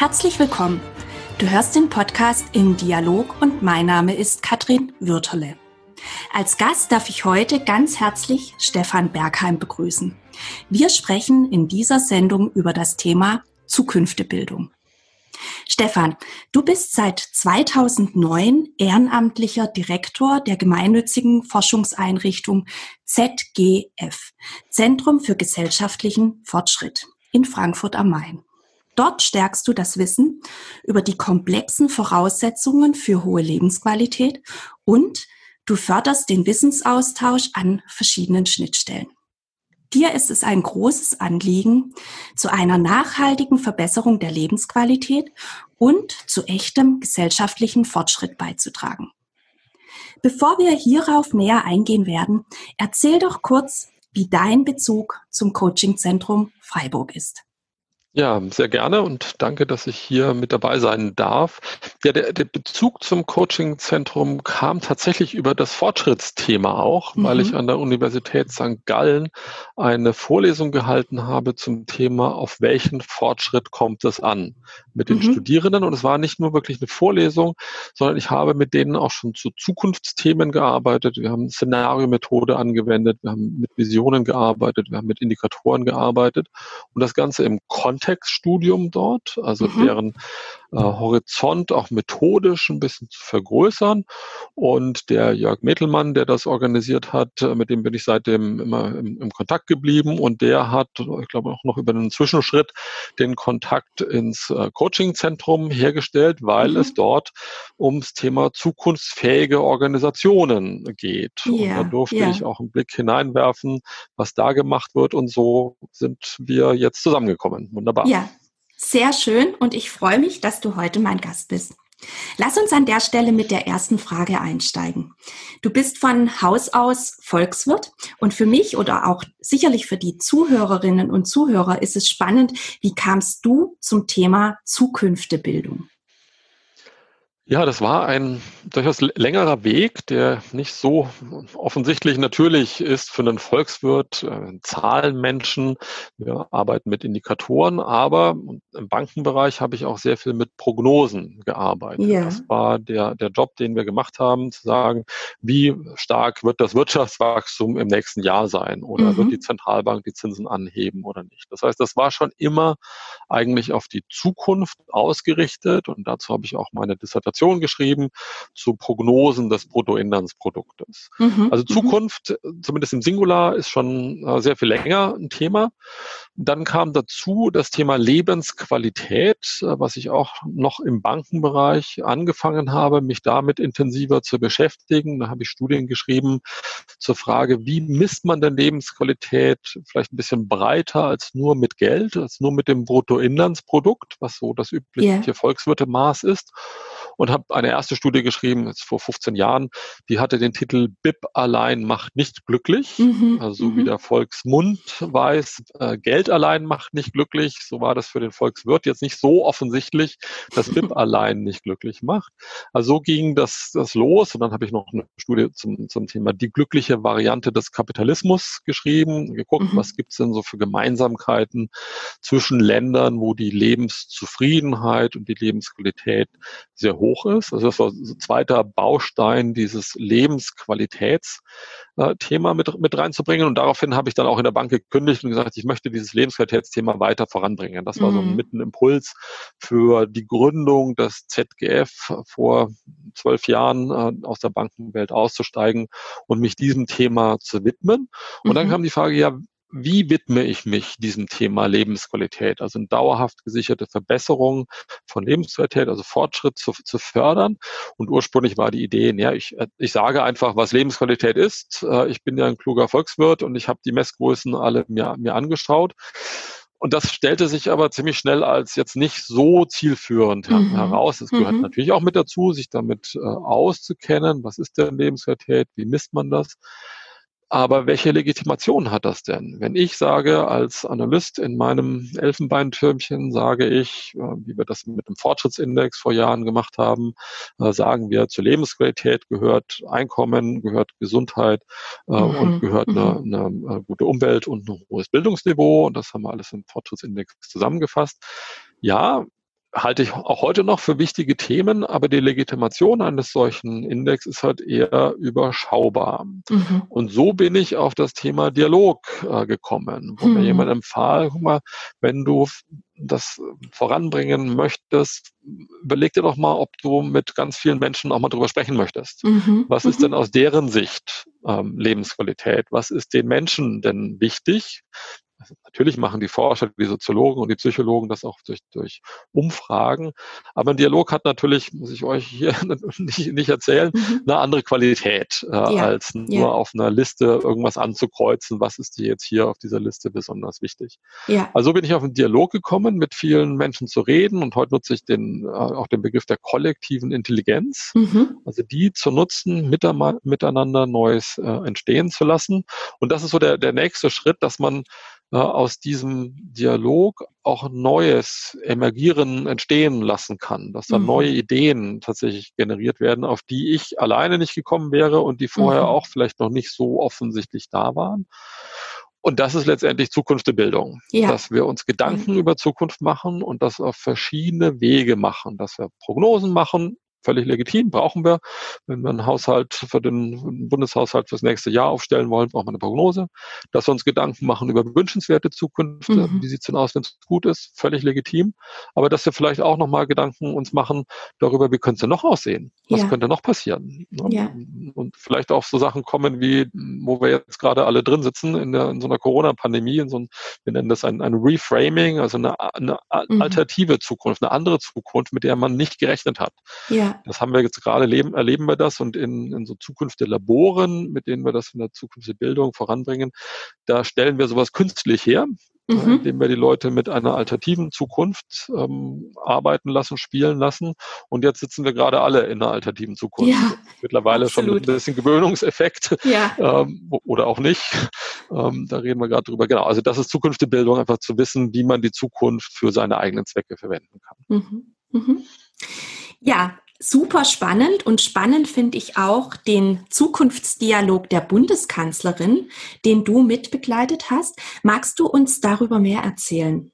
Herzlich willkommen. Du hörst den Podcast im Dialog und mein Name ist Katrin Würterle. Als Gast darf ich heute ganz herzlich Stefan Bergheim begrüßen. Wir sprechen in dieser Sendung über das Thema Zukünftebildung. Stefan, du bist seit 2009 ehrenamtlicher Direktor der gemeinnützigen Forschungseinrichtung ZGF, Zentrum für gesellschaftlichen Fortschritt in Frankfurt am Main. Dort stärkst du das Wissen über die komplexen Voraussetzungen für hohe Lebensqualität und du förderst den Wissensaustausch an verschiedenen Schnittstellen. Dir ist es ein großes Anliegen, zu einer nachhaltigen Verbesserung der Lebensqualität und zu echtem gesellschaftlichen Fortschritt beizutragen. Bevor wir hierauf näher eingehen werden, erzähl doch kurz, wie dein Bezug zum Coachingzentrum Freiburg ist. Ja, sehr gerne und danke, dass ich hier mit dabei sein darf. Ja, der, der Bezug zum Coachingzentrum kam tatsächlich über das Fortschrittsthema auch, mhm. weil ich an der Universität St. Gallen eine Vorlesung gehalten habe zum Thema, auf welchen Fortschritt kommt es an mit den mhm. Studierenden. Und es war nicht nur wirklich eine Vorlesung, sondern ich habe mit denen auch schon zu Zukunftsthemen gearbeitet. Wir haben Szenariomethode angewendet, wir haben mit Visionen gearbeitet, wir haben mit Indikatoren gearbeitet und das Ganze im Kontext Kontextstudium dort, also mhm. deren äh, Horizont auch methodisch ein bisschen zu vergrößern. Und der Jörg Metelmann, der das organisiert hat, äh, mit dem bin ich seitdem immer im, im Kontakt geblieben und der hat, ich glaube auch noch über einen Zwischenschritt, den Kontakt ins äh, Coachingzentrum hergestellt, weil mhm. es dort ums Thema zukunftsfähige Organisationen geht. Yeah, und da durfte yeah. ich auch einen Blick hineinwerfen, was da gemacht wird und so sind wir jetzt zusammengekommen. Wunderbar. Wunderbar. Ja, sehr schön und ich freue mich, dass du heute mein Gast bist. Lass uns an der Stelle mit der ersten Frage einsteigen. Du bist von Haus aus Volkswirt und für mich oder auch sicherlich für die Zuhörerinnen und Zuhörer ist es spannend, wie kamst du zum Thema Zukünftebildung? Ja, das war ein durchaus längerer Weg, der nicht so offensichtlich natürlich ist für einen Volkswirt, einen äh, Zahlenmenschen. Wir arbeiten mit Indikatoren, aber im Bankenbereich habe ich auch sehr viel mit Prognosen gearbeitet. Yeah. Das war der, der Job, den wir gemacht haben, zu sagen, wie stark wird das Wirtschaftswachstum im nächsten Jahr sein oder mhm. wird die Zentralbank die Zinsen anheben oder nicht. Das heißt, das war schon immer eigentlich auf die Zukunft ausgerichtet und dazu habe ich auch meine Dissertation Dissertation geschrieben zu Prognosen des Bruttoinlandsproduktes. Mhm. Also mhm. Zukunft, zumindest im Singular, ist schon äh, sehr viel länger ein Thema. Dann kam dazu das Thema Lebensqualität, äh, was ich auch noch im Bankenbereich angefangen habe, mich damit intensiver zu beschäftigen. Da habe ich Studien geschrieben zur Frage, wie misst man denn Lebensqualität vielleicht ein bisschen breiter als nur mit Geld, als nur mit dem Bruttoinlandsprodukt, was so das übliche yeah. Volkswirtemaß ist und habe eine erste Studie geschrieben, jetzt vor 15 Jahren, die hatte den Titel BIP allein macht nicht glücklich. Mhm. Also mhm. wie der Volksmund weiß, äh, Geld allein macht nicht glücklich. So war das für den Volkswirt jetzt nicht so offensichtlich, dass BIP allein nicht glücklich macht. Also so ging das, das los und dann habe ich noch eine Studie zum, zum Thema die glückliche Variante des Kapitalismus geschrieben, geguckt, mhm. was gibt's denn so für Gemeinsamkeiten zwischen Ländern, wo die Lebenszufriedenheit und die Lebensqualität sehr hoch hoch ist. Also das war so ein zweiter Baustein dieses Lebensqualitätsthema mit, mit reinzubringen. Und daraufhin habe ich dann auch in der Bank gekündigt und gesagt, ich möchte dieses Lebensqualitätsthema weiter voranbringen. Das war so ein mhm. Mittenimpuls für die Gründung des ZGF vor zwölf Jahren äh, aus der Bankenwelt auszusteigen und mich diesem Thema zu widmen. Und dann mhm. kam die Frage, ja, wie widme ich mich diesem Thema Lebensqualität, also eine dauerhaft gesicherte Verbesserung von Lebensqualität, also Fortschritt zu, zu fördern. Und ursprünglich war die Idee, ja, ich, ich sage einfach, was Lebensqualität ist. Äh, ich bin ja ein kluger Volkswirt und ich habe die Messgrößen alle mir, mir angeschaut. Und das stellte sich aber ziemlich schnell als jetzt nicht so zielführend mhm. heraus. Es gehört mhm. natürlich auch mit dazu, sich damit äh, auszukennen. Was ist denn Lebensqualität? Wie misst man das? Aber welche Legitimation hat das denn? Wenn ich sage, als Analyst in meinem Elfenbeintürmchen, sage ich, äh, wie wir das mit dem Fortschrittsindex vor Jahren gemacht haben, äh, sagen wir, zur Lebensqualität gehört Einkommen, gehört Gesundheit äh, mhm. und gehört eine, mhm. eine gute Umwelt und ein hohes Bildungsniveau. Und das haben wir alles im Fortschrittsindex zusammengefasst. Ja, halte ich auch heute noch für wichtige Themen, aber die Legitimation eines solchen Index ist halt eher überschaubar. Mhm. Und so bin ich auf das Thema Dialog äh, gekommen, wo mhm. mir jemand empfahl, guck mal, wenn du das voranbringen möchtest, überleg dir doch mal, ob du mit ganz vielen Menschen auch mal drüber sprechen möchtest. Mhm. Was ist mhm. denn aus deren Sicht ähm, Lebensqualität? Was ist den Menschen denn wichtig? Also natürlich machen die Forscher, die Soziologen und die Psychologen das auch durch, durch Umfragen. Aber ein Dialog hat natürlich, muss ich euch hier nicht, nicht erzählen, mhm. eine andere Qualität, äh, ja. als nur ja. auf einer Liste irgendwas anzukreuzen. Was ist dir jetzt hier auf dieser Liste besonders wichtig? Ja. Also bin ich auf einen Dialog gekommen, mit vielen Menschen zu reden. Und heute nutze ich den, äh, auch den Begriff der kollektiven Intelligenz. Mhm. Also die zu nutzen, miteinander Neues äh, entstehen zu lassen. Und das ist so der, der nächste Schritt, dass man aus diesem Dialog auch Neues emergieren, entstehen lassen kann, dass da mhm. neue Ideen tatsächlich generiert werden, auf die ich alleine nicht gekommen wäre und die vorher mhm. auch vielleicht noch nicht so offensichtlich da waren. Und das ist letztendlich Zukunft der Bildung, ja. dass wir uns Gedanken mhm. über Zukunft machen und das auf verschiedene Wege machen, dass wir Prognosen machen, völlig legitim, brauchen wir. Wenn wir einen Haushalt für den Bundeshaushalt fürs nächste Jahr aufstellen wollen, brauchen wir eine Prognose. Dass wir uns Gedanken machen über wünschenswerte Zukunft, mhm. wie sieht's denn aus, wenn es gut ist, völlig legitim. Aber dass wir vielleicht auch nochmal Gedanken uns machen darüber, wie könnte es denn noch aussehen? Was ja. könnte noch passieren? Ja. Und vielleicht auch so Sachen kommen wie, wo wir jetzt gerade alle drin sitzen, in, der, in so einer Corona-Pandemie, in so ein, wir nennen das ein, ein Reframing, also eine, eine mhm. alternative Zukunft, eine andere Zukunft, mit der man nicht gerechnet hat. Ja. Das haben wir jetzt gerade leben, erleben wir das und in, in so Zukunft der Laboren, mit denen wir das in der Zukunft der Bildung voranbringen, da stellen wir sowas künstlich her, äh, mhm. indem wir die Leute mit einer alternativen Zukunft ähm, arbeiten lassen, spielen lassen. Und jetzt sitzen wir gerade alle in einer alternativen Zukunft. Ja, Mittlerweile absolut. schon mit ein bisschen Gewöhnungseffekt ja. ähm, oder auch nicht. Ähm, da reden wir gerade drüber. Genau, also das ist Zukunft der Bildung, einfach zu wissen, wie man die Zukunft für seine eigenen Zwecke verwenden kann. Mhm. Mhm. Ja, super spannend und spannend finde ich auch den Zukunftsdialog der Bundeskanzlerin, den du mitbegleitet hast. Magst du uns darüber mehr erzählen?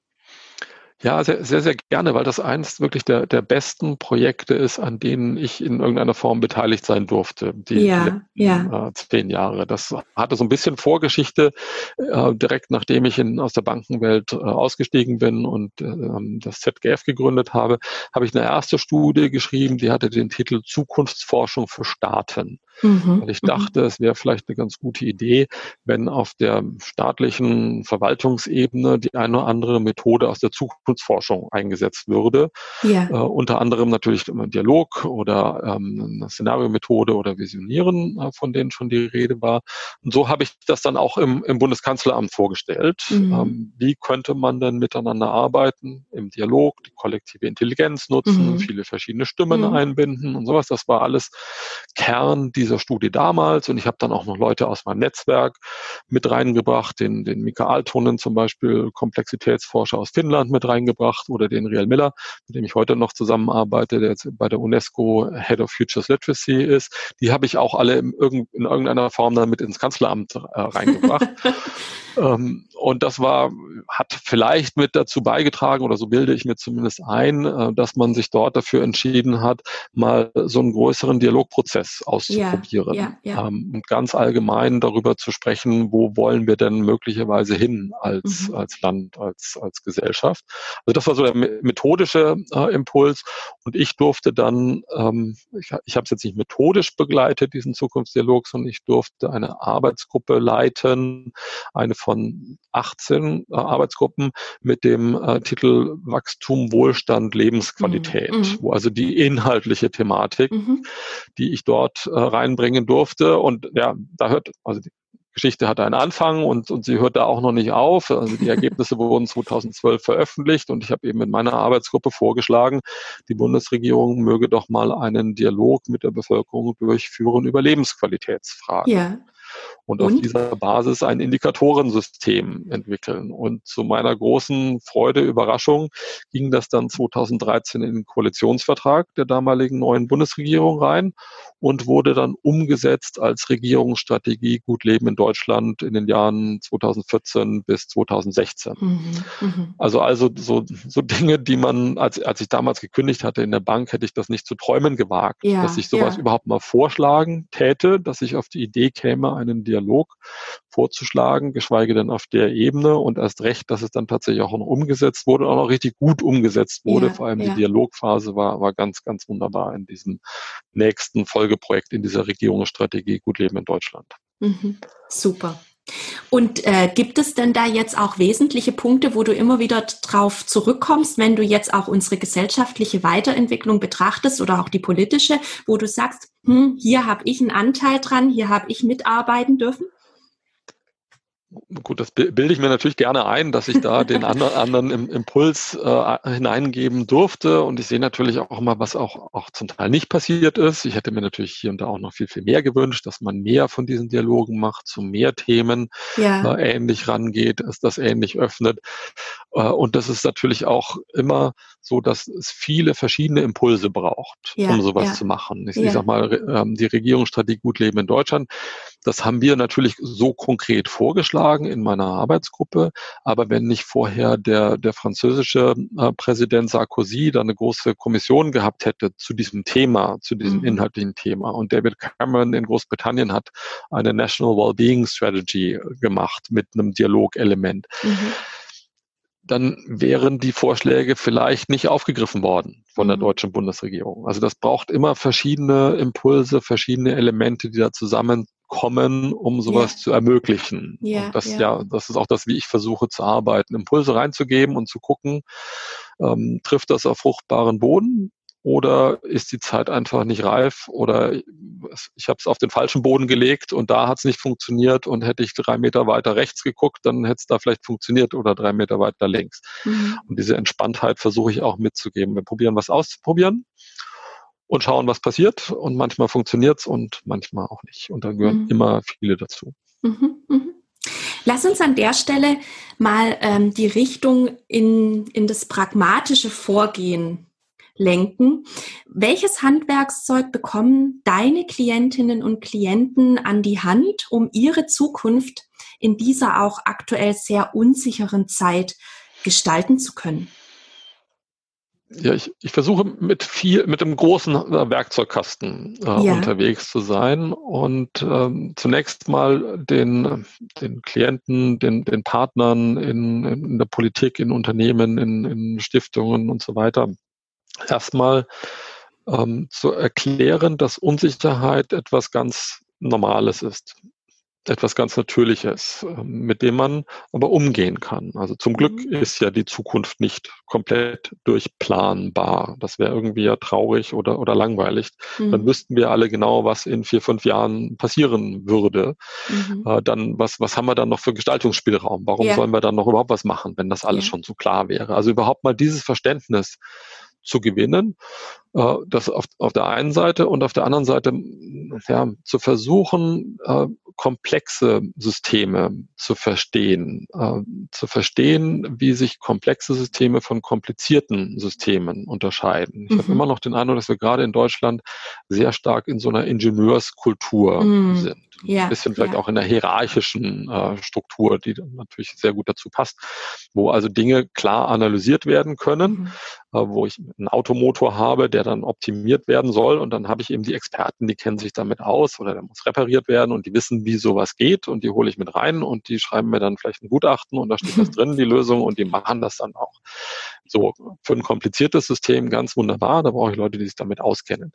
Ja, sehr, sehr, sehr gerne, weil das eins wirklich der, der besten Projekte ist, an denen ich in irgendeiner Form beteiligt sein durfte, die ja, ja. Äh, zehn Jahre. Das hatte so ein bisschen Vorgeschichte, äh, direkt nachdem ich in, aus der Bankenwelt äh, ausgestiegen bin und äh, das ZGF gegründet habe, habe ich eine erste Studie geschrieben, die hatte den Titel Zukunftsforschung für Staaten. Mhm. Weil ich mhm. dachte, es wäre vielleicht eine ganz gute Idee, wenn auf der staatlichen Verwaltungsebene die eine oder andere Methode aus der Zukunftsforschung eingesetzt würde. Ja. Äh, unter anderem natürlich immer Dialog oder ähm, eine Szenariomethode oder Visionieren, äh, von denen schon die Rede war. Und so habe ich das dann auch im, im Bundeskanzleramt vorgestellt. Mhm. Ähm, wie könnte man denn miteinander arbeiten im Dialog, die kollektive Intelligenz nutzen, mhm. viele verschiedene Stimmen mhm. einbinden und sowas. Das war alles Kern dieser Studie damals und ich habe dann auch noch Leute aus meinem Netzwerk mit reingebracht, den, den Mika Altonen zum Beispiel, Komplexitätsforscher aus Finnland mit reingebracht oder den Riel Miller, mit dem ich heute noch zusammenarbeite, der jetzt bei der UNESCO Head of Futures Literacy ist. Die habe ich auch alle in, in irgendeiner Form dann mit ins Kanzleramt äh, reingebracht. ähm, und das war, hat vielleicht mit dazu beigetragen, oder so bilde ich mir zumindest ein, äh, dass man sich dort dafür entschieden hat, mal so einen größeren Dialogprozess auszuprobieren. Ja ja, ja. Ähm, und ganz allgemein darüber zu sprechen, wo wollen wir denn möglicherweise hin als, mhm. als Land, als, als Gesellschaft. Also das war so der methodische äh, Impuls und ich durfte dann, ähm, ich, ich habe es jetzt nicht methodisch begleitet, diesen Zukunftsdialog, sondern ich durfte eine Arbeitsgruppe leiten, eine von 18 äh, Arbeitsgruppen mit dem äh, Titel Wachstum, Wohlstand, Lebensqualität, mhm. mhm. wo also die inhaltliche Thematik, mhm. die ich dort äh, reinbringen durfte. Und ja, da hört, also die Geschichte hatte einen Anfang und, und sie hört da auch noch nicht auf. Also die Ergebnisse wurden 2012 veröffentlicht und ich habe eben in meiner Arbeitsgruppe vorgeschlagen, die Bundesregierung möge doch mal einen Dialog mit der Bevölkerung durchführen über Lebensqualitätsfragen. Ja. Und, und, auf dieser Basis ein Indikatorensystem entwickeln. Und zu meiner großen Freude, Überraschung ging das dann 2013 in den Koalitionsvertrag der damaligen neuen Bundesregierung rein und wurde dann umgesetzt als Regierungsstrategie Gut Leben in Deutschland in den Jahren 2014 bis 2016. Mhm, mh. Also also so, so Dinge, die man, als, als ich damals gekündigt hatte in der Bank, hätte ich das nicht zu träumen gewagt, ja, dass ich sowas ja. überhaupt mal vorschlagen täte, dass ich auf die Idee käme, einen Dialog vorzuschlagen, geschweige denn auf der Ebene und erst recht, dass es dann tatsächlich auch noch umgesetzt wurde, auch noch richtig gut umgesetzt wurde. Ja, Vor allem die Dialogphase war, war ganz, ganz wunderbar in diesem nächsten Folgeprojekt in dieser Regierungsstrategie Gut Leben in Deutschland. Mhm. Super. Und äh, gibt es denn da jetzt auch wesentliche Punkte, wo du immer wieder drauf zurückkommst, wenn du jetzt auch unsere gesellschaftliche Weiterentwicklung betrachtest oder auch die politische, wo du sagst, hm, hier habe ich einen Anteil dran, hier habe ich mitarbeiten dürfen? Gut, das bilde ich mir natürlich gerne ein, dass ich da den anderen, Impuls äh, hineingeben durfte. Und ich sehe natürlich auch mal, was auch, auch zum Teil nicht passiert ist. Ich hätte mir natürlich hier und da auch noch viel, viel mehr gewünscht, dass man mehr von diesen Dialogen macht, zu mehr Themen ja. äh, ähnlich rangeht, dass das ähnlich öffnet. Äh, und das ist natürlich auch immer so, dass es viele verschiedene Impulse braucht, ja, um sowas ja. zu machen. Ich, ich sag mal, ähm, die Regierungsstrategie Gut Leben in Deutschland, das haben wir natürlich so konkret vorgeschlagen in meiner Arbeitsgruppe. Aber wenn nicht vorher der, der französische äh, Präsident Sarkozy da eine große Kommission gehabt hätte zu diesem Thema, zu diesem mhm. inhaltlichen Thema und David Cameron in Großbritannien hat eine National Wellbeing Strategy gemacht mit einem Dialogelement. Mhm dann wären die Vorschläge vielleicht nicht aufgegriffen worden von der mhm. deutschen Bundesregierung. Also das braucht immer verschiedene Impulse, verschiedene Elemente, die da zusammenkommen, um sowas ja. zu ermöglichen. Ja, und das ja. ja, das ist auch das, wie ich versuche zu arbeiten, Impulse reinzugeben und zu gucken, ähm, trifft das auf fruchtbaren Boden oder ist die Zeit einfach nicht reif oder ich habe es auf den falschen Boden gelegt und da hat es nicht funktioniert und hätte ich drei Meter weiter rechts geguckt, dann hätte es da vielleicht funktioniert oder drei Meter weiter links. Mhm. Und diese Entspanntheit versuche ich auch mitzugeben. Wir probieren was auszuprobieren und schauen, was passiert und manchmal funktioniert es und manchmal auch nicht. Und da gehören mhm. immer viele dazu. Mhm, mhm. Lass uns an der Stelle mal ähm, die Richtung in, in das pragmatische Vorgehen lenken. Welches Handwerkszeug bekommen deine Klientinnen und Klienten an die Hand, um ihre Zukunft in dieser auch aktuell sehr unsicheren Zeit gestalten zu können? Ja, ich, ich versuche mit viel, mit einem großen äh, Werkzeugkasten äh, ja. unterwegs zu sein und ähm, zunächst mal den, den Klienten, den, den Partnern in, in der Politik, in Unternehmen, in, in Stiftungen und so weiter erstmal ähm, zu erklären, dass Unsicherheit etwas ganz Normales ist etwas ganz Natürliches, ähm, mit dem man aber umgehen kann. Also zum Glück mhm. ist ja die Zukunft nicht komplett durchplanbar. Das wäre irgendwie ja traurig oder, oder langweilig. Mhm. Dann wüssten wir alle genau, was in vier, fünf Jahren passieren würde. Mhm. Äh, dann, was, was haben wir dann noch für Gestaltungsspielraum? Warum ja. sollen wir dann noch überhaupt was machen, wenn das alles ja. schon so klar wäre? Also überhaupt mal dieses Verständnis zu gewinnen. Äh, das auf, auf der einen Seite und auf der anderen Seite ja, zu versuchen, äh, komplexe Systeme zu verstehen, äh, zu verstehen, wie sich komplexe Systeme von komplizierten Systemen unterscheiden. Ich mhm. habe immer noch den Eindruck, dass wir gerade in Deutschland sehr stark in so einer Ingenieurskultur mhm. sind. Ja, ein bisschen vielleicht ja. auch in der hierarchischen äh, Struktur, die dann natürlich sehr gut dazu passt, wo also Dinge klar analysiert werden können, mhm. äh, wo ich einen Automotor habe, der dann optimiert werden soll und dann habe ich eben die Experten, die kennen sich damit aus oder der muss repariert werden und die wissen, wie sowas geht und die hole ich mit rein und die schreiben mir dann vielleicht ein Gutachten und da steht das drin, die Lösung und die machen das dann auch. So, für ein kompliziertes System ganz wunderbar, da brauche ich Leute, die sich damit auskennen.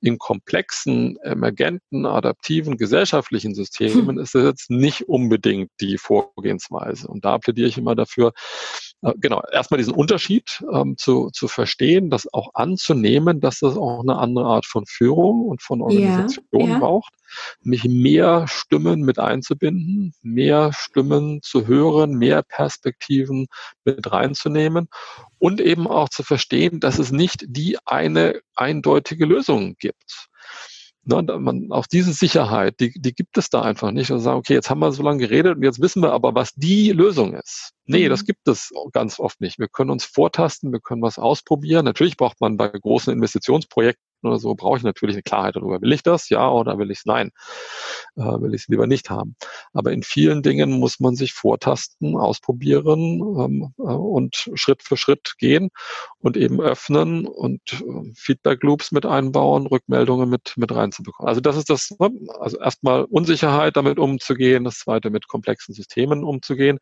In komplexen, emergenten, adaptiven, gesellschaftlichen Systemen ist das jetzt nicht unbedingt die Vorgehensweise. Und da plädiere ich immer dafür, genau, erstmal diesen Unterschied ähm, zu, zu verstehen, das auch anzunehmen, dass das auch eine andere Art von Führung und von Organisation ja, ja. braucht, mich mehr Stimmen mit einzubinden, mehr Stimmen zu hören, mehr Perspektiven mit reinzunehmen und eben auch zu verstehen, dass es nicht die eine eindeutige Lösung gibt. Ne, man, auch diese Sicherheit, die, die gibt es da einfach nicht. Und sagen, okay, jetzt haben wir so lange geredet und jetzt wissen wir aber, was die Lösung ist. Nee, mhm. das gibt es ganz oft nicht. Wir können uns vortasten, wir können was ausprobieren. Natürlich braucht man bei großen Investitionsprojekten oder so, brauche ich natürlich eine Klarheit darüber. Will ich das? Ja oder will ich es? Nein. Äh, will ich es lieber nicht haben. Aber in vielen Dingen muss man sich vortasten, ausprobieren ähm, äh, und Schritt für Schritt gehen und eben öffnen und äh, Feedback Loops mit einbauen, Rückmeldungen mit, mit reinzubekommen. Also das ist das, ne? also erstmal Unsicherheit damit umzugehen, das zweite mit komplexen Systemen umzugehen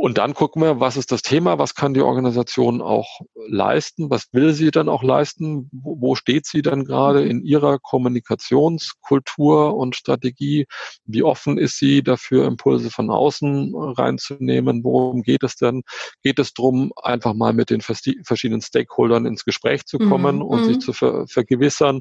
und dann gucken wir, was ist das Thema, was kann die Organisation auch leisten, was will sie dann auch leisten, wo, steht sie dann gerade in ihrer Kommunikationskultur und Strategie, wie offen ist sie dafür, Impulse von außen reinzunehmen, worum geht es denn? Geht es darum, einfach mal mit den verschiedenen Stakeholdern ins Gespräch zu kommen mhm. und sich mhm. zu ver vergewissern,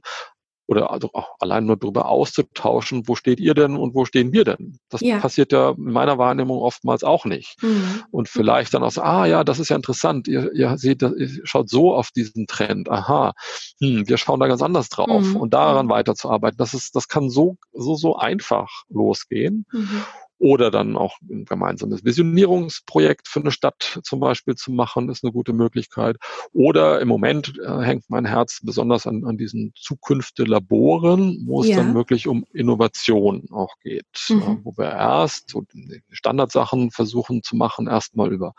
oder also auch allein nur darüber auszutauschen, wo steht ihr denn und wo stehen wir denn? Das ja. passiert ja in meiner Wahrnehmung oftmals auch nicht. Mhm. Und vielleicht dann auch so, ah ja, das ist ja interessant, ihr, ihr seht, ihr schaut so auf diesen Trend, aha, hm, wir schauen da ganz anders drauf mhm. und daran mhm. weiterzuarbeiten, das ist, das kann so, so, so einfach losgehen. Mhm oder dann auch ein gemeinsames Visionierungsprojekt für eine Stadt zum Beispiel zu machen, ist eine gute Möglichkeit. Oder im Moment äh, hängt mein Herz besonders an, an diesen Zukünfte-Laboren, wo es ja. dann wirklich um Innovation auch geht, mhm. äh, wo wir erst so Standardsachen versuchen zu machen, erstmal über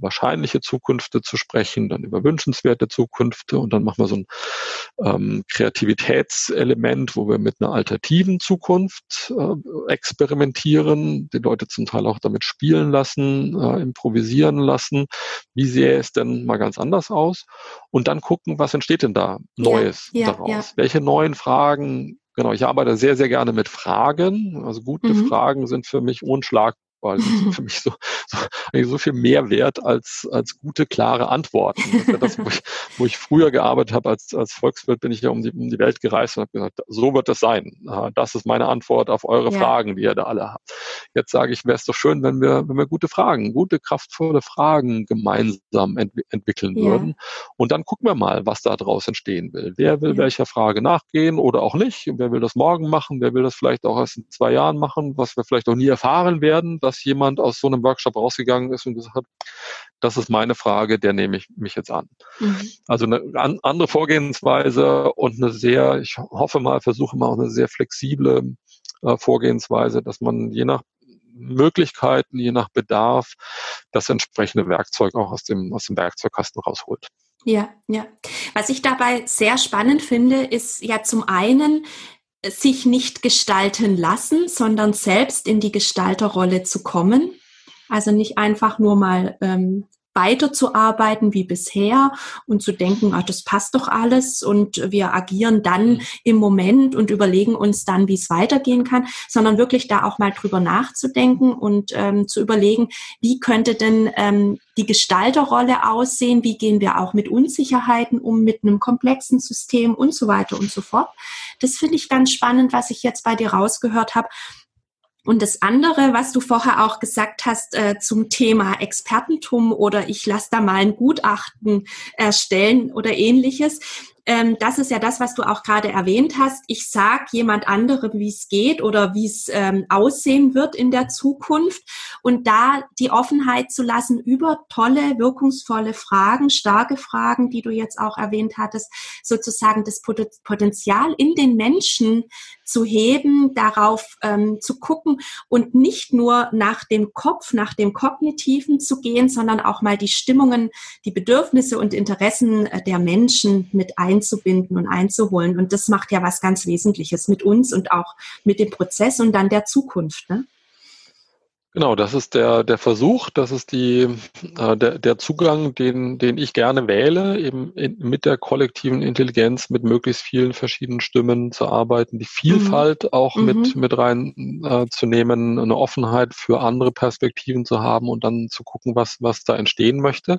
wahrscheinliche Zukünfte zu sprechen, dann über wünschenswerte Zukünfte und dann machen wir so ein ähm, Kreativitätselement, wo wir mit einer alternativen Zukunft äh, experimentieren, die Leute zum Teil auch damit spielen lassen, äh, improvisieren lassen. Wie sähe es denn mal ganz anders aus? Und dann gucken, was entsteht denn da Neues ja, ja, daraus? Ja. Welche neuen Fragen Genau, ich arbeite sehr, sehr gerne mit Fragen. Also gute mhm. Fragen sind für mich unschlagbar weil das ist für mich so, so, so viel mehr wert als, als gute, klare Antworten. Das, das wo, ich, wo ich früher gearbeitet habe als, als Volkswirt, bin ich ja um die, um die Welt gereist und habe gesagt, so wird das sein. Das ist meine Antwort auf eure ja. Fragen, die ihr da alle habt. Jetzt sage ich, wäre es doch schön, wenn wir, wenn wir gute Fragen, gute, kraftvolle Fragen gemeinsam ent entwickeln ja. würden. Und dann gucken wir mal, was da draus entstehen will. Wer will ja. welcher Frage nachgehen oder auch nicht? Wer will das morgen machen? Wer will das vielleicht auch erst in zwei Jahren machen, was wir vielleicht auch nie erfahren werden? Dass jemand aus so einem Workshop rausgegangen ist und gesagt hat, das ist meine Frage, der nehme ich mich jetzt an. Mhm. Also eine an, andere Vorgehensweise und eine sehr, ich hoffe mal, versuche mal auch eine sehr flexible äh, Vorgehensweise, dass man je nach Möglichkeiten, je nach Bedarf, das entsprechende Werkzeug auch aus dem, aus dem Werkzeugkasten rausholt. Ja, ja. Was ich dabei sehr spannend finde, ist ja zum einen, sich nicht gestalten lassen, sondern selbst in die Gestalterrolle zu kommen. Also nicht einfach nur mal ähm, weiterzuarbeiten wie bisher und zu denken, ach, das passt doch alles und wir agieren dann mhm. im Moment und überlegen uns dann, wie es weitergehen kann, sondern wirklich da auch mal drüber nachzudenken und ähm, zu überlegen, wie könnte denn ähm, die Gestalterrolle aussehen, wie gehen wir auch mit Unsicherheiten um, mit einem komplexen System und so weiter und so fort. Das finde ich ganz spannend, was ich jetzt bei dir rausgehört habe. Und das andere, was du vorher auch gesagt hast äh, zum Thema Expertentum oder ich lasse da mal ein Gutachten erstellen oder ähnliches, ähm, das ist ja das, was du auch gerade erwähnt hast. Ich sage jemand anderem, wie es geht oder wie es ähm, aussehen wird in der Zukunft und da die Offenheit zu lassen über tolle, wirkungsvolle Fragen, starke Fragen, die du jetzt auch erwähnt hattest, sozusagen das Potenzial in den Menschen zu heben, darauf ähm, zu gucken und nicht nur nach dem Kopf, nach dem Kognitiven zu gehen, sondern auch mal die Stimmungen, die Bedürfnisse und Interessen äh, der Menschen mit ein einzubinden und einzuholen. Und das macht ja was ganz Wesentliches mit uns und auch mit dem Prozess und dann der Zukunft. Ne? Genau, das ist der, der Versuch, das ist die, äh, der, der Zugang, den, den ich gerne wähle, eben in, mit der kollektiven Intelligenz, mit möglichst vielen verschiedenen Stimmen zu arbeiten, die Vielfalt mhm. auch mhm. mit, mit reinzunehmen, äh, eine Offenheit für andere Perspektiven zu haben und dann zu gucken, was, was da entstehen möchte.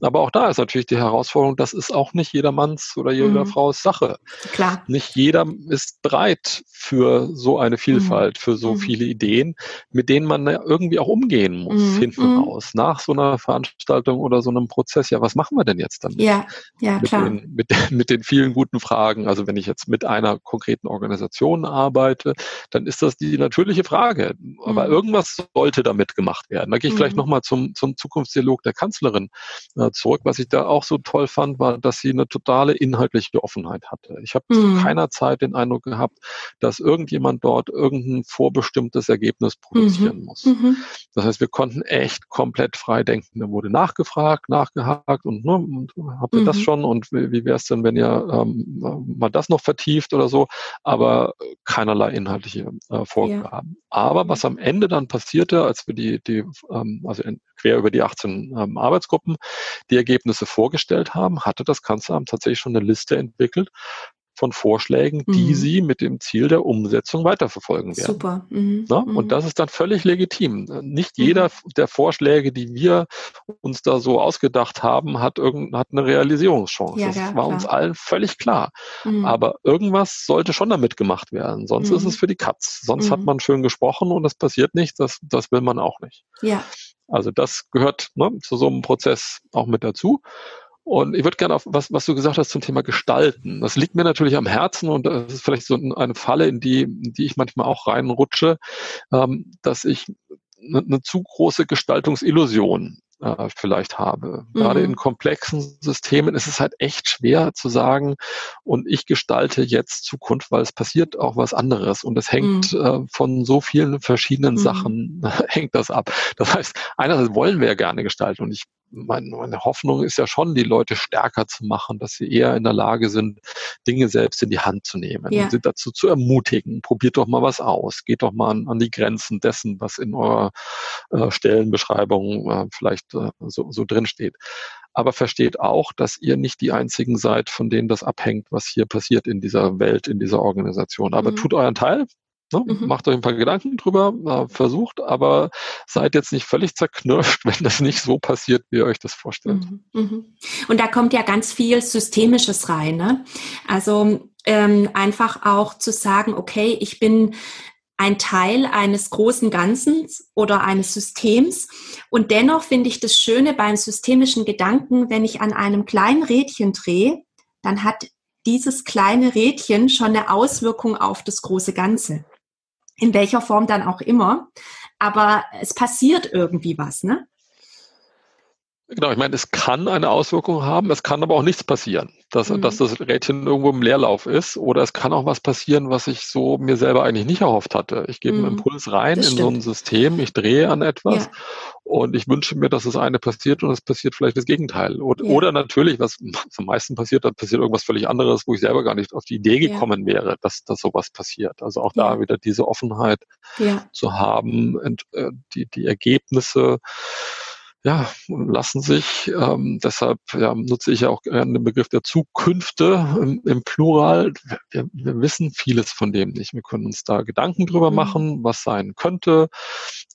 Aber auch da ist natürlich die Herausforderung, das ist auch nicht jedermanns oder jeder mhm. Frau's Sache. Klar. Nicht jeder ist bereit für so eine Vielfalt, für so mhm. viele Ideen, mit denen man ja irgendwie auch umgehen muss, mhm. hinten mhm. raus, nach so einer Veranstaltung oder so einem Prozess. Ja, was machen wir denn jetzt damit? Ja, ja, mit klar. Den, mit, mit den vielen guten Fragen. Also wenn ich jetzt mit einer konkreten Organisation arbeite, dann ist das die natürliche Frage. Aber mhm. irgendwas sollte damit gemacht werden. Da gehe ich mhm. vielleicht nochmal zum, zum Zukunftsdialog der Kanzlerin äh, zurück. Was ich da auch so toll fand, war, dass sie eine totale inhaltliche Offenheit hatte. Ich habe zu mhm. keiner Zeit den Eindruck gehabt, dass irgendjemand dort irgendein vorbestimmtes Ergebnis produzieren mhm. muss. Mhm. Das heißt, wir konnten echt komplett frei denken. Da wurde nachgefragt, nachgehakt und, ne, und habt ihr das schon und wie, wie wäre es denn, wenn ihr ähm, mal das noch vertieft oder so, aber keinerlei inhaltliche äh, Vorgaben. Ja. Aber was am Ende dann passierte, als wir die, die ähm, also in, quer über die 18 ähm, Arbeitsgruppen die Ergebnisse vorgestellt haben, hatte das Kanzleramt tatsächlich schon eine Liste entwickelt von Vorschlägen, die mhm. sie mit dem Ziel der Umsetzung weiterverfolgen werden. Super. Mhm. Na, und mhm. das ist dann völlig legitim. Nicht jeder mhm. der Vorschläge, die wir uns da so ausgedacht haben, hat, irgend, hat eine Realisierungschance. Ja, das ja, war klar. uns allen völlig klar. Mhm. Aber irgendwas sollte schon damit gemacht werden. Sonst ist es für die Katz. Sonst hat man schön gesprochen und es passiert nicht. Das, das will man auch nicht. Ja. Also das gehört ne, zu so einem Prozess auch mit dazu. Und ich würde gerne auf was, was du gesagt hast zum Thema Gestalten. Das liegt mir natürlich am Herzen und das ist vielleicht so eine Falle, in die, in die ich manchmal auch reinrutsche, ähm, dass ich eine, eine zu große Gestaltungsillusion äh, vielleicht habe. Mhm. Gerade in komplexen Systemen ist es halt echt schwer zu sagen, und ich gestalte jetzt Zukunft, weil es passiert auch was anderes und es hängt mhm. äh, von so vielen verschiedenen mhm. Sachen, hängt das ab. Das heißt, einerseits wollen wir ja gerne gestalten und ich meine, meine Hoffnung ist ja schon, die Leute stärker zu machen, dass sie eher in der Lage sind, Dinge selbst in die Hand zu nehmen ja. und sie dazu zu ermutigen. Probiert doch mal was aus. Geht doch mal an, an die Grenzen dessen, was in eurer äh, Stellenbeschreibung äh, vielleicht äh, so, so drin steht. Aber versteht auch, dass ihr nicht die einzigen seid, von denen das abhängt, was hier passiert in dieser Welt, in dieser Organisation. Aber mhm. tut euren Teil, Ne? Mhm. Macht euch ein paar Gedanken drüber, äh, versucht, aber seid jetzt nicht völlig zerknirscht, wenn das nicht so passiert, wie ihr euch das vorstellt. Mhm. Mhm. Und da kommt ja ganz viel Systemisches rein. Ne? Also ähm, einfach auch zu sagen, okay, ich bin ein Teil eines großen Ganzen oder eines Systems. Und dennoch finde ich das Schöne beim systemischen Gedanken, wenn ich an einem kleinen Rädchen drehe, dann hat dieses kleine Rädchen schon eine Auswirkung auf das große Ganze in welcher Form dann auch immer. Aber es passiert irgendwie was, ne? Genau, ich meine, es kann eine Auswirkung haben, es kann aber auch nichts passieren, dass, mhm. dass das Rädchen irgendwo im Leerlauf ist oder es kann auch was passieren, was ich so mir selber eigentlich nicht erhofft hatte. Ich gebe mhm. einen Impuls rein das in stimmt. so ein System, ich drehe an etwas ja. Und ich wünsche mir, dass das eine passiert und es passiert vielleicht das Gegenteil. Oder, ja. oder natürlich, was am meisten passiert, dann passiert irgendwas völlig anderes, wo ich selber gar nicht auf die Idee gekommen ja. wäre, dass, dass sowas passiert. Also auch da wieder diese Offenheit zu haben, und, äh, die, die Ergebnisse ja, lassen sich, ähm, deshalb ja, nutze ich ja auch gerne den Begriff der Zukünfte im, im Plural. Wir, wir, wissen vieles von dem nicht. Wir können uns da Gedanken drüber mhm. machen, was sein könnte,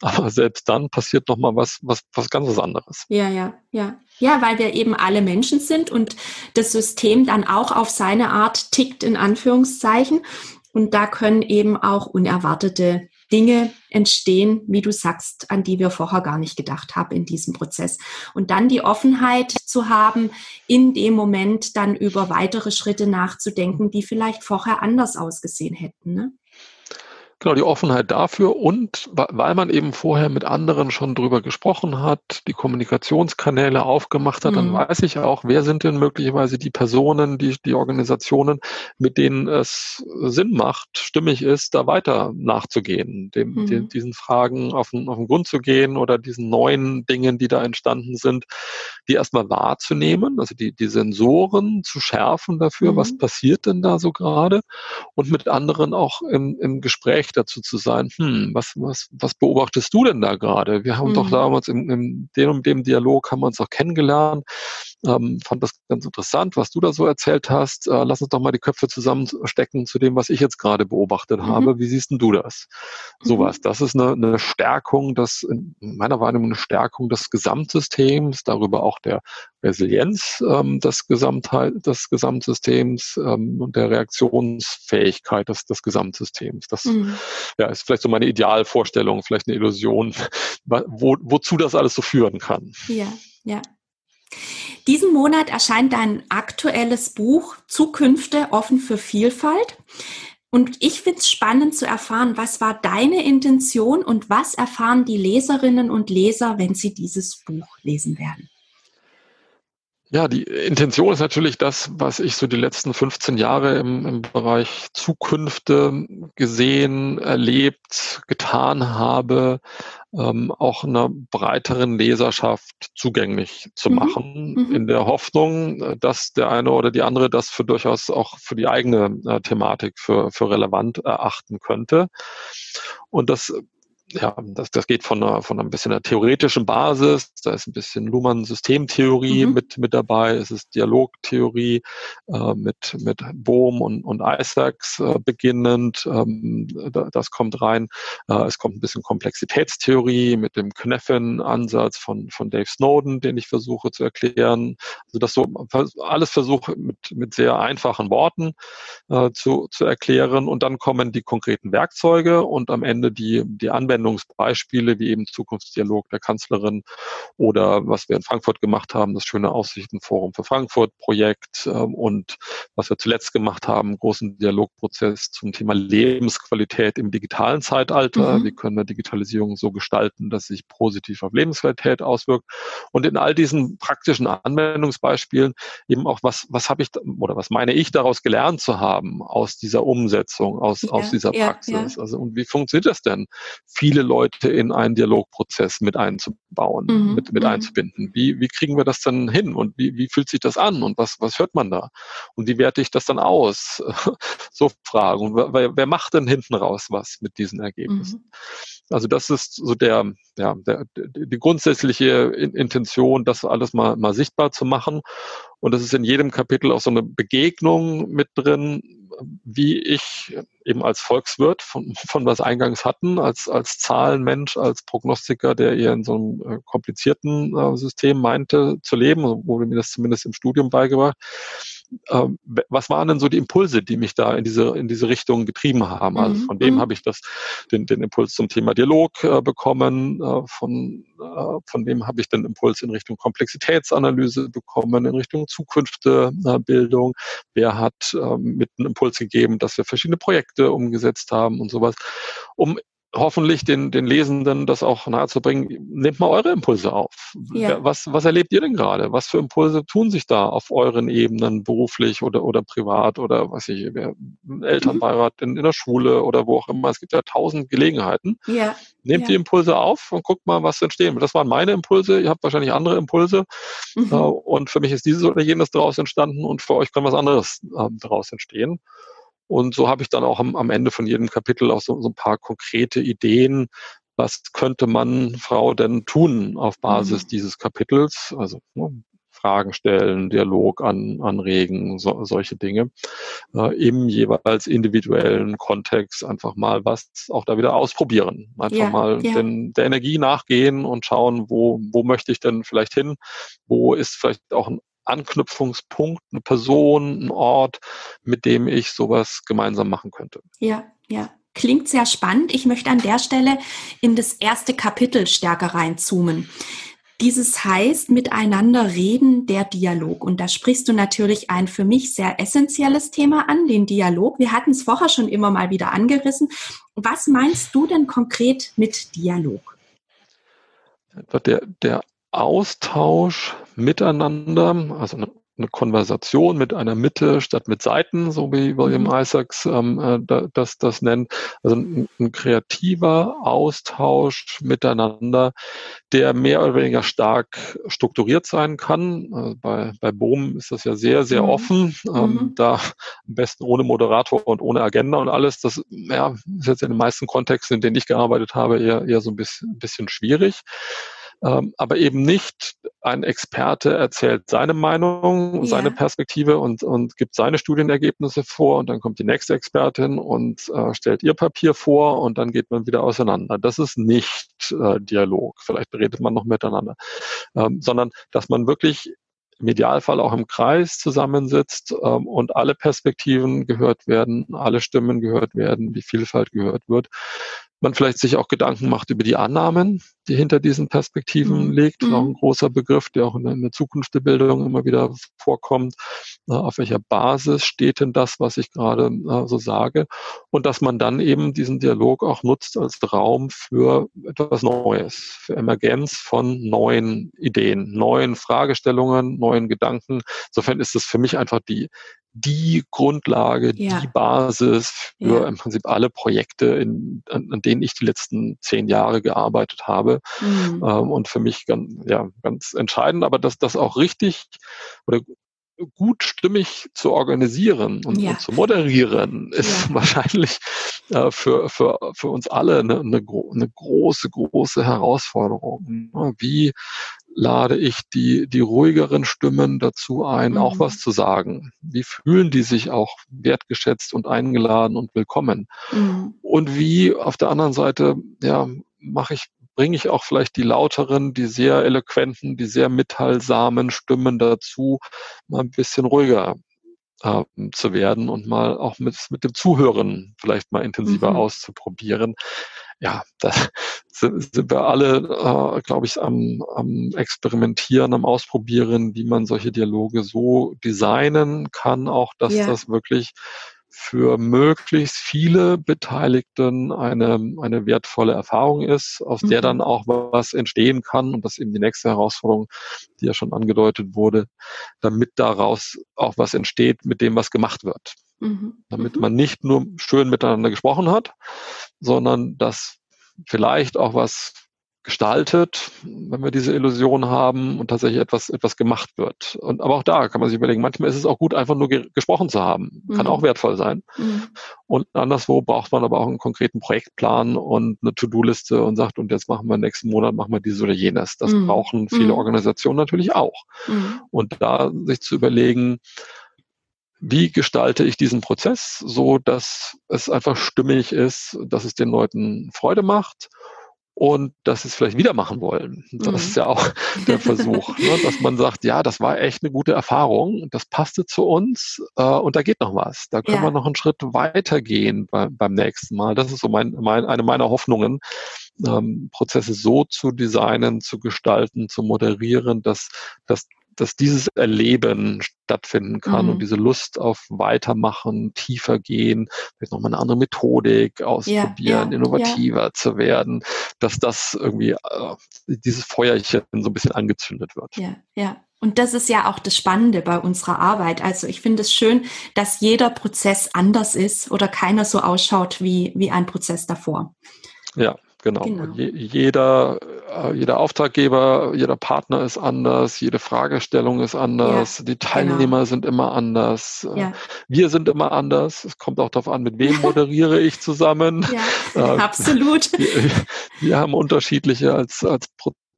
aber selbst dann passiert nochmal was, was, was ganz anderes. Ja, ja, ja. Ja, weil wir eben alle Menschen sind und das System dann auch auf seine Art tickt, in Anführungszeichen. Und da können eben auch unerwartete Dinge entstehen, wie du sagst, an die wir vorher gar nicht gedacht haben in diesem Prozess. Und dann die Offenheit zu haben, in dem Moment dann über weitere Schritte nachzudenken, die vielleicht vorher anders ausgesehen hätten. Ne? Genau, die Offenheit dafür und weil man eben vorher mit anderen schon drüber gesprochen hat, die Kommunikationskanäle aufgemacht hat, mhm. dann weiß ich auch, wer sind denn möglicherweise die Personen, die, die Organisationen, mit denen es Sinn macht, stimmig ist, da weiter nachzugehen, dem, mhm. den, diesen Fragen auf den, auf den Grund zu gehen oder diesen neuen Dingen, die da entstanden sind, die erstmal wahrzunehmen, also die, die Sensoren zu schärfen dafür, mhm. was passiert denn da so gerade und mit anderen auch im, im Gespräch dazu zu sein, hm, was, was, was beobachtest du denn da gerade? Wir haben mhm. doch damals im, im dem und dem Dialog haben wir uns auch kennengelernt. Ähm, fand das ganz interessant, was du da so erzählt hast. Äh, lass uns doch mal die Köpfe zusammenstecken zu dem, was ich jetzt gerade beobachtet mhm. habe. Wie siehst denn du das? Mhm. Sowas. Das ist eine, eine Stärkung, das in meiner Wahrnehmung eine Stärkung des Gesamtsystems, darüber auch der Resilienz ähm, des, Gesamtheit, des Gesamtsystems ähm, und der Reaktionsfähigkeit des, des Gesamtsystems. Das mhm. ja, ist vielleicht so meine Idealvorstellung, vielleicht eine Illusion, wo, wozu das alles so führen kann. Ja, ja. Diesen Monat erscheint dein aktuelles Buch Zukünfte offen für Vielfalt. Und ich finde es spannend zu erfahren, was war deine Intention und was erfahren die Leserinnen und Leser, wenn sie dieses Buch lesen werden. Ja, die Intention ist natürlich das, was ich so die letzten 15 Jahre im, im Bereich Zukünfte gesehen, erlebt, getan habe, ähm, auch einer breiteren Leserschaft zugänglich zu mhm. machen, mhm. in der Hoffnung, dass der eine oder die andere das für durchaus auch für die eigene äh, Thematik für, für relevant erachten könnte. Und das ja, das, das geht von einer, von ein bisschen einer theoretischen Basis. Da ist ein bisschen Luhmann-Systemtheorie mhm. mit, mit dabei. Es ist Dialogtheorie äh, mit, mit Bohm und, und Isaacs äh, beginnend. Ähm, da, das kommt rein. Äh, es kommt ein bisschen Komplexitätstheorie mit dem Kneffen-Ansatz von, von Dave Snowden, den ich versuche zu erklären. Also das so alles versuche mit, mit sehr einfachen Worten äh, zu, zu erklären. Und dann kommen die konkreten Werkzeuge und am Ende die, die Anwendung Anwendungsbeispiele wie eben Zukunftsdialog der Kanzlerin oder was wir in Frankfurt gemacht haben, das schöne Aussichtenforum für Frankfurt Projekt ähm, und was wir zuletzt gemacht haben, großen Dialogprozess zum Thema Lebensqualität im digitalen Zeitalter. Mhm. Wie können wir Digitalisierung so gestalten, dass sich positiv auf Lebensqualität auswirkt? Und in all diesen praktischen Anwendungsbeispielen eben auch, was, was habe ich oder was meine ich daraus gelernt zu haben aus dieser Umsetzung, aus, ja, aus dieser Praxis? Ja, ja. Also, und wie funktioniert das denn? Viel viele Leute in einen Dialogprozess mit einzubauen, mhm. mit, mit mhm. einzubinden. Wie, wie kriegen wir das dann hin und wie, wie fühlt sich das an und was, was hört man da? Und wie werte ich das dann aus? so Fragen. Und wer, wer macht denn hinten raus was mit diesen Ergebnissen? Mhm. Also das ist so der, ja, der, die grundsätzliche Intention, das alles mal, mal sichtbar zu machen. Und das ist in jedem Kapitel auch so eine Begegnung mit drin, wie ich eben als Volkswirt, von, von was eingangs hatten, als, als Zahlenmensch, als Prognostiker, der eher in so einem äh, komplizierten äh, System meinte zu leben, wurde mir das zumindest im Studium beigebracht, ähm, was waren denn so die Impulse, die mich da in diese, in diese Richtung getrieben haben? Also mhm. von dem mhm. habe ich das, den, den Impuls zum Thema Dialog äh, bekommen, äh, von, äh, von dem habe ich den Impuls in Richtung Komplexitätsanalyse bekommen, in Richtung Zukunftebildung. Wer hat ähm, mit einem Impuls gegeben, dass wir verschiedene Projekte umgesetzt haben und sowas, um hoffentlich den, den Lesenden das auch nahezubringen. Nehmt mal eure Impulse auf. Ja. Was, was erlebt ihr denn gerade? Was für Impulse tun sich da auf euren Ebenen, beruflich oder, oder privat oder was ich, Elternbeirat in, in der Schule oder wo auch immer. Es gibt ja tausend Gelegenheiten. Ja. Nehmt ja. die Impulse auf und guckt mal, was entstehen. Das waren meine Impulse. Ihr habt wahrscheinlich andere Impulse. Mhm. Äh, und für mich ist dieses oder jenes daraus entstanden und für euch kann was anderes äh, daraus entstehen. Und so habe ich dann auch am, am Ende von jedem Kapitel auch so, so ein paar konkrete Ideen, was könnte man Frau denn tun auf Basis mhm. dieses Kapitels? Also ne, Fragen stellen, Dialog an, anregen, so, solche Dinge. Äh, Im jeweils individuellen Kontext einfach mal was auch da wieder ausprobieren. Einfach ja, mal ja. Den, der Energie nachgehen und schauen, wo, wo möchte ich denn vielleicht hin? Wo ist vielleicht auch ein Anknüpfungspunkt, eine Person, ein Ort, mit dem ich sowas gemeinsam machen könnte. Ja, ja. Klingt sehr spannend. Ich möchte an der Stelle in das erste Kapitel stärker reinzoomen. Dieses heißt miteinander reden, der Dialog. Und da sprichst du natürlich ein für mich sehr essentielles Thema an, den Dialog. Wir hatten es vorher schon immer mal wieder angerissen. Was meinst du denn konkret mit Dialog? Der, der Austausch miteinander, also eine, eine, Konversation mit einer Mitte statt mit Seiten, so wie William mhm. Isaacs ähm, äh, das, das nennt. Also ein, ein, kreativer Austausch miteinander, der mehr oder weniger stark strukturiert sein kann. Also bei, bei Bohm ist das ja sehr, sehr mhm. offen. Ähm, mhm. Da am besten ohne Moderator und ohne Agenda und alles. Das ja, ist jetzt in den meisten Kontexten, in denen ich gearbeitet habe, eher, eher so ein bisschen, ein bisschen schwierig. Ähm, aber eben nicht ein Experte erzählt seine Meinung, ja. seine Perspektive und, und gibt seine Studienergebnisse vor und dann kommt die nächste Expertin und äh, stellt ihr Papier vor und dann geht man wieder auseinander. Das ist nicht äh, Dialog. Vielleicht redet man noch miteinander, ähm, sondern dass man wirklich im Idealfall auch im Kreis zusammensitzt ähm, und alle Perspektiven gehört werden, alle Stimmen gehört werden, die Vielfalt gehört wird. Man vielleicht sich auch Gedanken macht über die Annahmen, die hinter diesen Perspektiven mhm. liegt. Mhm. Auch ein großer Begriff, der auch in der Zukunft der Bildung immer wieder vorkommt. Auf welcher Basis steht denn das, was ich gerade so sage? Und dass man dann eben diesen Dialog auch nutzt als Raum für etwas Neues, für Emergenz von neuen Ideen, neuen Fragestellungen, neuen Gedanken. Insofern ist es für mich einfach die, die Grundlage, ja. die Basis für ja. im Prinzip alle Projekte, in, an, an, denen ich die letzten zehn Jahre gearbeitet habe. Mhm. Ähm, und für mich ganz, ja, ganz entscheidend, aber dass das auch richtig oder gut stimmig zu organisieren und, ja. und zu moderieren, ist ja. wahrscheinlich äh, für, für, für uns alle eine, eine, eine große, große Herausforderung. Wie lade ich die, die ruhigeren Stimmen dazu ein, mhm. auch was zu sagen? Wie fühlen die sich auch wertgeschätzt und eingeladen und willkommen? Mhm. Und wie auf der anderen Seite, ja, mache ich bringe ich auch vielleicht die lauteren, die sehr eloquenten, die sehr mitteilsamen Stimmen dazu, mal ein bisschen ruhiger äh, zu werden und mal auch mit, mit dem Zuhören vielleicht mal intensiver mhm. auszuprobieren. Ja, da sind, sind wir alle, äh, glaube ich, am, am Experimentieren, am Ausprobieren, wie man solche Dialoge so designen kann, auch dass ja. das wirklich für möglichst viele Beteiligten eine, eine wertvolle Erfahrung ist, aus mhm. der dann auch was entstehen kann. Und das ist eben die nächste Herausforderung, die ja schon angedeutet wurde, damit daraus auch was entsteht mit dem, was gemacht wird. Mhm. Damit mhm. man nicht nur schön miteinander gesprochen hat, sondern dass vielleicht auch was gestaltet, wenn wir diese Illusion haben und tatsächlich etwas, etwas gemacht wird. Und, aber auch da kann man sich überlegen, manchmal ist es auch gut, einfach nur ge gesprochen zu haben. Kann mhm. auch wertvoll sein. Mhm. Und anderswo braucht man aber auch einen konkreten Projektplan und eine To-Do-Liste und sagt, und jetzt machen wir nächsten Monat, machen wir dieses oder jenes. Das mhm. brauchen viele mhm. Organisationen natürlich auch. Mhm. Und da sich zu überlegen, wie gestalte ich diesen Prozess so, dass es einfach stimmig ist, dass es den Leuten Freude macht und dass sie es vielleicht wieder machen wollen. Das mhm. ist ja auch der Versuch, ne, dass man sagt, ja, das war echt eine gute Erfahrung, das passte zu uns äh, und da geht noch was. Da können ja. wir noch einen Schritt weitergehen bei, beim nächsten Mal. Das ist so mein, mein, eine meiner Hoffnungen, ähm, Prozesse so zu designen, zu gestalten, zu moderieren, dass, dass dass dieses Erleben stattfinden kann mhm. und diese Lust auf Weitermachen, tiefer gehen, vielleicht nochmal eine andere Methodik ausprobieren, ja, ja, innovativer ja. zu werden, dass das irgendwie äh, dieses Feuerchen so ein bisschen angezündet wird. Ja, ja. Und das ist ja auch das Spannende bei unserer Arbeit. Also ich finde es schön, dass jeder Prozess anders ist oder keiner so ausschaut wie, wie ein Prozess davor. Ja, Genau. genau. Je, jeder, äh, jeder Auftraggeber, jeder Partner ist anders, jede Fragestellung ist anders, ja, die Teilnehmer genau. sind immer anders, äh, ja. wir sind immer anders. Es kommt auch darauf an, mit wem moderiere ich zusammen. Ja, äh, absolut. Wir, wir, haben unterschiedliche als, als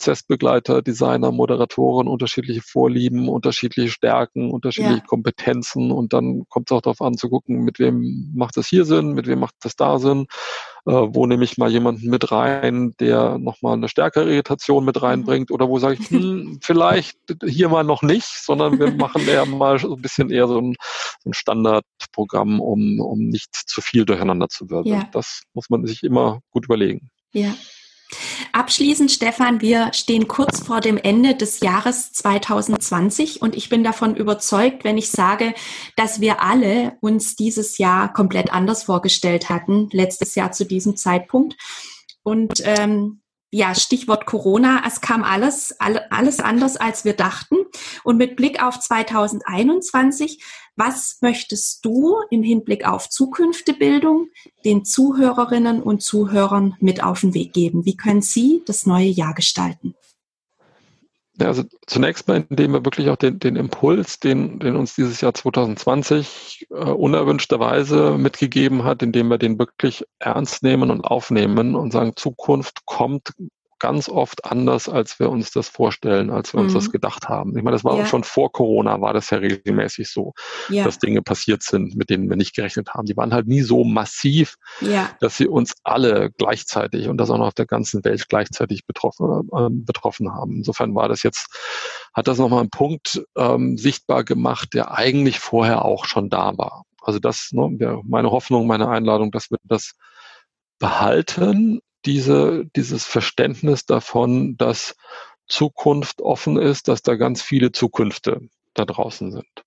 Prozessbegleiter, Designer, Moderatoren, unterschiedliche Vorlieben, unterschiedliche Stärken, unterschiedliche ja. Kompetenzen und dann kommt es auch darauf an zu gucken, mit wem macht es hier Sinn, mit wem macht es da Sinn äh, wo nehme ich mal jemanden mit rein, der nochmal eine stärkere Irritation mit reinbringt oder wo sage ich, hm, vielleicht hier mal noch nicht, sondern wir machen eher mal so ein bisschen eher so ein, so ein Standardprogramm, um, um nicht zu viel durcheinander zu wirbeln. Ja. Das muss man sich immer gut überlegen. Ja. Abschließend, Stefan, wir stehen kurz vor dem Ende des Jahres 2020 und ich bin davon überzeugt, wenn ich sage, dass wir alle uns dieses Jahr komplett anders vorgestellt hatten, letztes Jahr zu diesem Zeitpunkt. Und ähm, ja, Stichwort Corona, es kam alles, alles anders, als wir dachten. Und mit Blick auf 2021, was möchtest du im Hinblick auf Zukünftebildung den Zuhörerinnen und Zuhörern mit auf den Weg geben? Wie können sie das neue Jahr gestalten? Ja, also zunächst mal, indem wir wirklich auch den, den Impuls, den, den uns dieses Jahr 2020 äh, unerwünschterweise mitgegeben hat, indem wir den wirklich ernst nehmen und aufnehmen und sagen, Zukunft kommt ganz oft anders, als wir uns das vorstellen, als wir mhm. uns das mhm. gedacht haben. Ich meine, das war ja. schon vor Corona, war das ja regelmäßig so, ja. dass Dinge passiert sind, mit denen wir nicht gerechnet haben. Die waren halt nie so massiv, ja. dass sie uns alle gleichzeitig und das auch noch auf der ganzen Welt gleichzeitig betroffen, äh, betroffen haben. Insofern war das jetzt, hat das nochmal einen Punkt ähm, sichtbar gemacht, der eigentlich vorher auch schon da war. Also das, ne, meine Hoffnung, meine Einladung, dass wir das behalten, diese, dieses Verständnis davon, dass Zukunft offen ist, dass da ganz viele Zukünfte da draußen sind.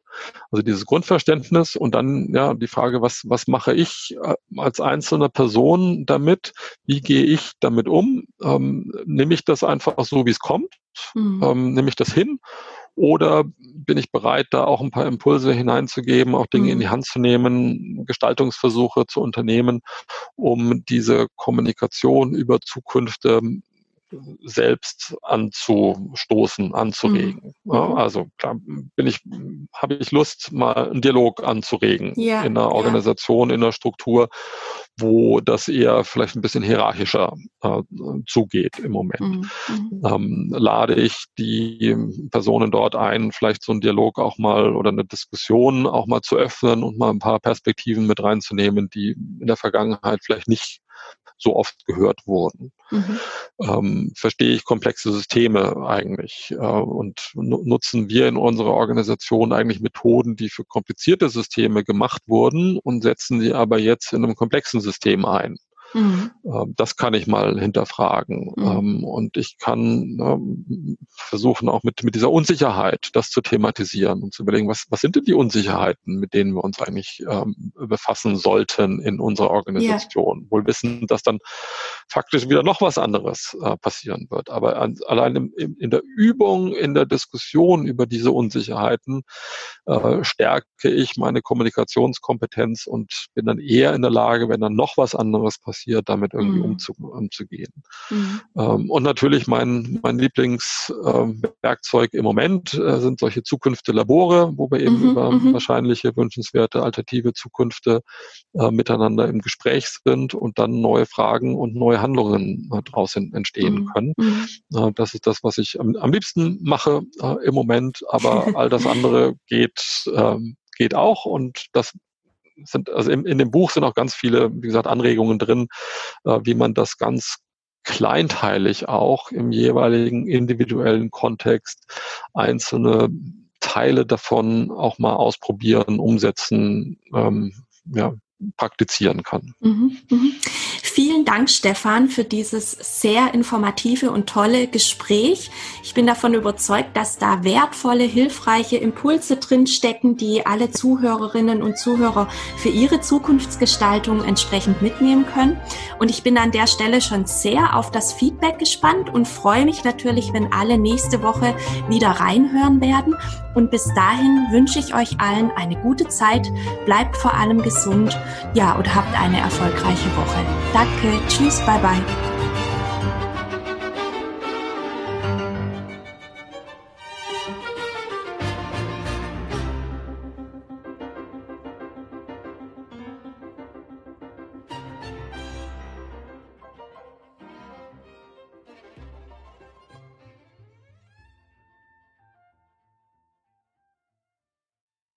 Also dieses Grundverständnis und dann ja die Frage, was, was mache ich äh, als einzelne Person damit? Wie gehe ich damit um? Ähm, nehme ich das einfach so, wie es kommt? Mhm. Ähm, nehme ich das hin? Oder bin ich bereit, da auch ein paar Impulse hineinzugeben, auch Dinge mhm. in die Hand zu nehmen, Gestaltungsversuche zu unternehmen, um diese Kommunikation über Zukünfte selbst anzustoßen, anzuregen. Mhm. Ja, also klar, bin ich, habe ich Lust, mal einen Dialog anzuregen ja, in einer Organisation, ja. in einer Struktur, wo das eher vielleicht ein bisschen hierarchischer äh, zugeht im Moment. Mhm. mhm. Ähm, lade ich die Personen dort ein, vielleicht so einen Dialog auch mal oder eine Diskussion auch mal zu öffnen und mal ein paar Perspektiven mit reinzunehmen, die in der Vergangenheit vielleicht nicht so oft gehört wurden. Mhm. Ähm, verstehe ich komplexe Systeme eigentlich äh, und nutzen wir in unserer Organisation eigentlich Methoden, die für komplizierte Systeme gemacht wurden und setzen sie aber jetzt in einem komplexen System ein. Mhm. Ähm, das kann ich mal hinterfragen. Mhm. Ähm, und ich kann ähm, versuchen, auch mit, mit dieser Unsicherheit das zu thematisieren und zu überlegen, was, was sind denn die Unsicherheiten, mit denen wir uns eigentlich befassen sollten in unserer Organisation. Yeah. Wohl wissen, dass dann faktisch wieder noch was anderes äh, passieren wird. Aber allein in der Übung, in der Diskussion über diese Unsicherheiten äh, stärke ich meine Kommunikationskompetenz und bin dann eher in der Lage, wenn dann noch was anderes passiert, passiert, damit irgendwie mhm. umzu, umzugehen. Mhm. Ähm, und natürlich mein, mein Lieblingswerkzeug ähm, im Moment äh, sind solche Zukünfte-Labore, wo wir eben mhm. über mhm. wahrscheinliche, wünschenswerte, alternative Zukünfte äh, miteinander im Gespräch sind und dann neue Fragen und neue Handlungen äh, daraus entstehen mhm. können. Mhm. Äh, das ist das, was ich am, am liebsten mache äh, im Moment, aber all das andere geht, ähm, geht auch und das sind, also in, in dem Buch sind auch ganz viele, wie gesagt, Anregungen drin, äh, wie man das ganz kleinteilig auch im jeweiligen individuellen Kontext einzelne Teile davon auch mal ausprobieren, umsetzen, ähm, ja, praktizieren kann. Mhm, mh. Vielen Dank, Stefan, für dieses sehr informative und tolle Gespräch. Ich bin davon überzeugt, dass da wertvolle, hilfreiche Impulse drinstecken, die alle Zuhörerinnen und Zuhörer für ihre Zukunftsgestaltung entsprechend mitnehmen können. Und ich bin an der Stelle schon sehr auf das Feedback gespannt und freue mich natürlich, wenn alle nächste Woche wieder reinhören werden. Und bis dahin wünsche ich euch allen eine gute Zeit, bleibt vor allem gesund, ja, und habt eine erfolgreiche Woche. Danke, black curd. Bye bye.